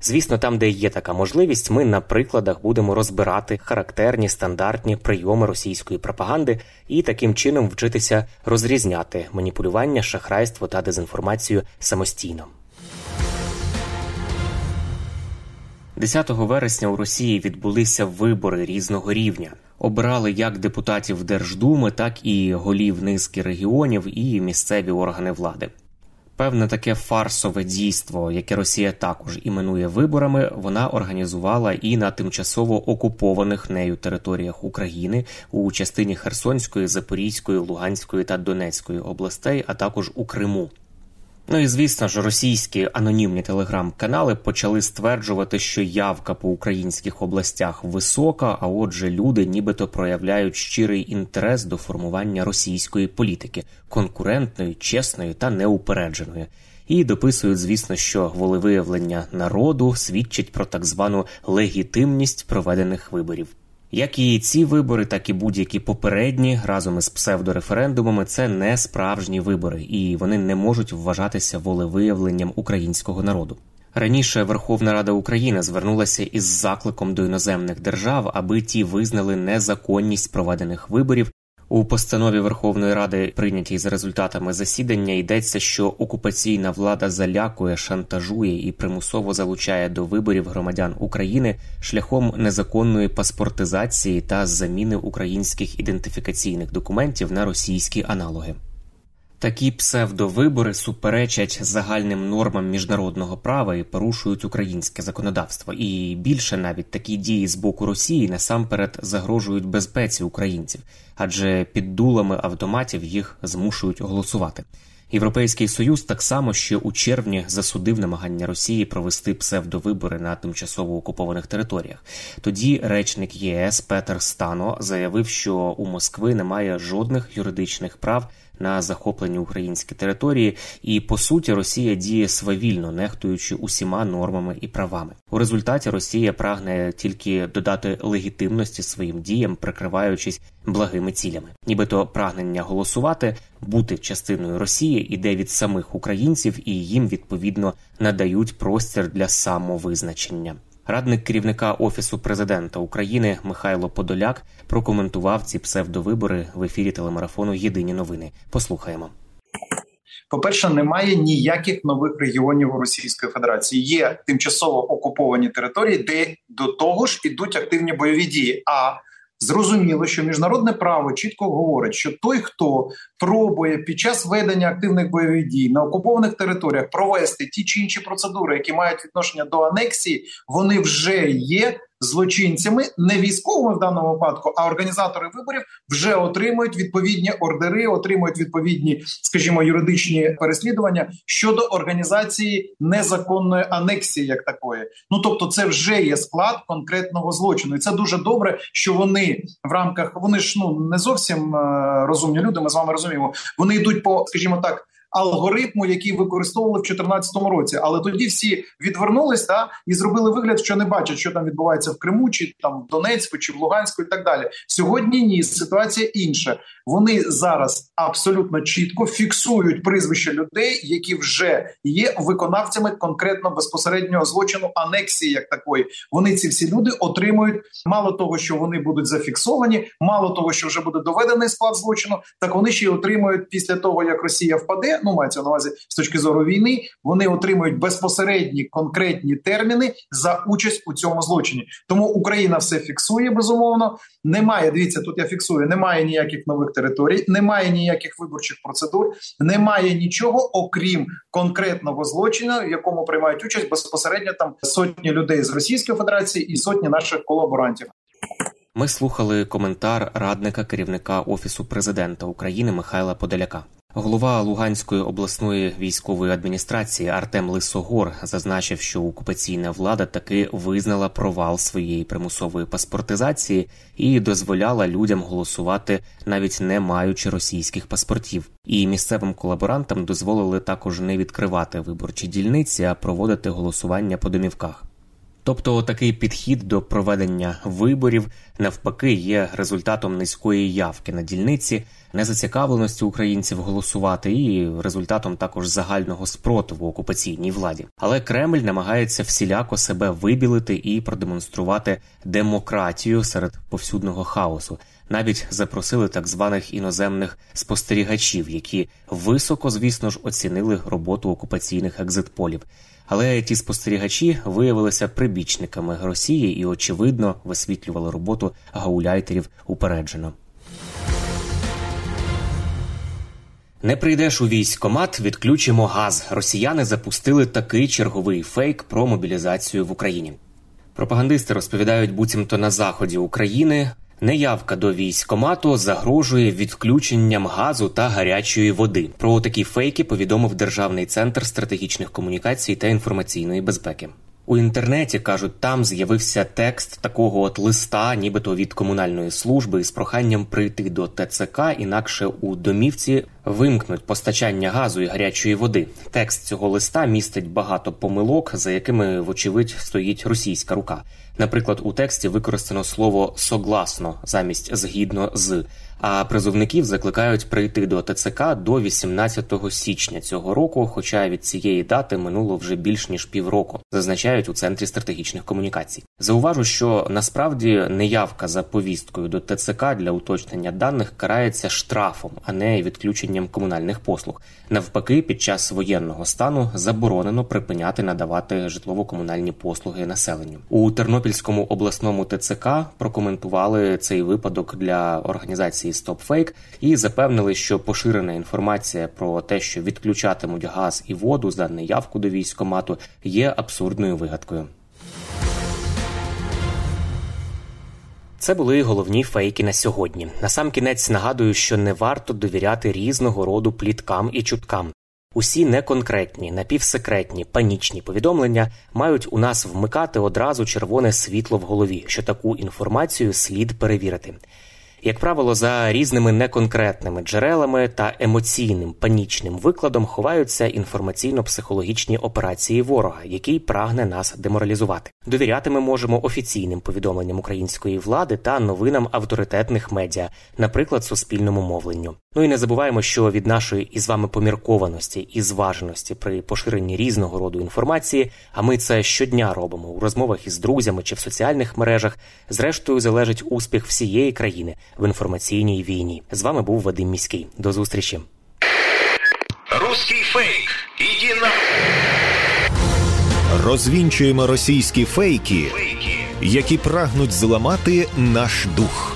Звісно, там, де є така можливість, ми на прикладах будемо розбирати характерні стандартні прийоми російської пропаганди і таким чином вчитися розрізняти маніпулювання, шахрайство та дезінформацію самостійно. 10 вересня у Росії відбулися вибори різного рівня. Обирали як депутатів Держдуми, так і голів низки регіонів і місцеві органи влади. Певне таке фарсове дійство, яке Росія також іменує виборами, вона організувала і на тимчасово окупованих нею територіях України у частині Херсонської, Запорізької, Луганської та Донецької областей, а також у Криму. Ну і звісно ж, російські анонімні телеграм-канали почали стверджувати, що явка по українських областях висока, а отже, люди нібито проявляють щирий інтерес до формування російської політики, конкурентної, чесної та неупередженої. І дописують, звісно, що волевиявлення народу свідчить про так звану легітимність проведених виборів. Як і ці вибори, так і будь-які попередні разом із псевдореферендумами це не справжні вибори, і вони не можуть вважатися волевиявленням українського народу. Раніше Верховна Рада України звернулася із закликом до іноземних держав, аби ті визнали незаконність проведених виборів у постанові Верховної Ради, прийнятій за результатами засідання, йдеться, що окупаційна влада залякує, шантажує і примусово залучає до виборів громадян України шляхом незаконної паспортизації та заміни українських ідентифікаційних документів на російські аналоги. Такі псевдовибори суперечать загальним нормам міжнародного права і порушують українське законодавство. І більше навіть такі дії з боку Росії насамперед загрожують безпеці українців, адже під дулами автоматів їх змушують голосувати. Європейський союз так само ще у червні засудив намагання Росії провести псевдовибори на тимчасово окупованих територіях. Тоді речник ЄС Петер Стано заявив, що у Москви немає жодних юридичних прав на захоплені українські території, і по суті Росія діє свавільно, нехтуючи усіма нормами і правами. У результаті Росія прагне тільки додати легітимності своїм діям, прикриваючись благими цілями, нібито прагнення голосувати, бути частиною Росії іде від самих українців, і їм відповідно надають простір для самовизначення. Радник керівника офісу президента України Михайло Подоляк прокоментував ці псевдовибори в ефірі телемарафону Єдині новини. Послухаємо. По-перше, немає ніяких нових регіонів у Російської Федерації. Є тимчасово окуповані території, де до того ж ідуть активні бойові дії. А Зрозуміло, що міжнародне право чітко говорить, що той, хто пробує під час ведення активних бойових дій на окупованих територіях провести ті чи інші процедури, які мають відношення до анексії, вони вже є злочинцями, не військовими в даному випадку, а організатори виборів вже отримують відповідні ордери, отримують відповідні, скажімо, юридичні переслідування щодо організації незаконної анексії, як такої. Ну тобто, це вже є склад конкретного злочину, і це дуже добре, що вони в рамках вони ж ну не зовсім е, розумні люди. Ми з вами розуміємо. Вони йдуть по, скажімо так алгоритму, який використовували в 2014 році. Але тоді всі відвернулись та і зробили вигляд, що не бачать, що там відбувається в Криму, чи там в Донецьку, чи в Луганську, і так далі. Сьогодні ні, ситуація інша. Вони зараз абсолютно чітко фіксують прізвища людей, які вже є виконавцями конкретно безпосереднього злочину анексії, як такої. Вони ці всі люди отримують мало того, що вони будуть зафіксовані, мало того, що вже буде доведений склад злочину, так вони ще й отримують після того, як Росія впаде ну мається на увазі з точки зору війни, вони отримують безпосередні конкретні терміни за участь у цьому злочині. Тому Україна все фіксує безумовно. Немає дивіться, тут я фіксую. Немає ніяких нових територій, немає ніяких виборчих процедур, немає нічого, окрім конкретного злочину, в якому приймають участь безпосередньо там сотні людей з Російської Федерації і сотні наших колаборантів. Ми слухали коментар радника керівника офісу президента України Михайла Подоляка. Голова Луганської обласної військової адміністрації Артем Лисогор зазначив, що окупаційна влада таки визнала провал своєї примусової паспортизації і дозволяла людям голосувати, навіть не маючи російських паспортів. І місцевим колаборантам дозволили також не відкривати виборчі дільниці, а проводити голосування по домівках. Тобто такий підхід до проведення виборів навпаки є результатом низької явки на дільниці, незацікавленості українців голосувати і результатом також загального спротиву окупаційній владі. Але Кремль намагається всіляко себе вибілити і продемонструвати демократію серед повсюдного хаосу. Навіть запросили так званих іноземних спостерігачів, які високо, звісно ж, оцінили роботу окупаційних екзитполів. Але ті спостерігачі виявилися прибічниками Росії і, очевидно, висвітлювали роботу гауляйтерів упереджено. Не прийдеш у військкомат, відключимо газ. Росіяни запустили такий черговий фейк про мобілізацію в Україні. Пропагандисти розповідають, буцімто на заході України Неявка до військкомату загрожує відключенням газу та гарячої води. Про такі фейки повідомив Державний центр стратегічних комунікацій та інформаційної безпеки. У інтернеті кажуть, там з'явився текст такого от листа, нібито від комунальної служби, з проханням прийти до ТЦК, інакше у домівці вимкнуть постачання газу і гарячої води. Текст цього листа містить багато помилок, за якими, вочевидь, стоїть російська рука. Наприклад, у тексті використано слово согласно замість згідно з. А призовників закликають прийти до ТЦК до 18 січня цього року. Хоча від цієї дати минуло вже більш ніж півроку, зазначають у центрі стратегічних комунікацій. Зауважу, що насправді неявка за повісткою до ТЦК для уточнення даних карається штрафом, а не відключенням комунальних послуг. Навпаки, під час воєнного стану заборонено припиняти надавати житлово-комунальні послуги населенню у Тернопільському обласному ТЦК. Прокоментували цей випадок для організації StopFake і запевнили, що поширена інформація про те, що відключатимуть газ і воду за неявку до військомату, є абсурдною вигадкою. Це були головні фейки на сьогодні. Насамкінець нагадую, що не варто довіряти різного роду пліткам і чуткам. Усі неконкретні, напівсекретні, панічні повідомлення мають у нас вмикати одразу червоне світло в голові, що таку інформацію слід перевірити як правило, за різними неконкретними джерелами та емоційним панічним викладом ховаються інформаційно-психологічні операції ворога, який прагне нас деморалізувати. Довіряти ми можемо офіційним повідомленням української влади та новинам авторитетних медіа, наприклад, суспільному мовленню. Ну і не забуваємо, що від нашої із вами поміркованості і зваженості при поширенні різного роду інформації, а ми це щодня робимо у розмовах із друзями чи в соціальних мережах. Зрештою залежить успіх всієї країни в інформаційній війні. З вами був Вадим Міський. До зустрічі. Руський фейк. Іди на Розвінчуємо російські фейки, які прагнуть зламати наш дух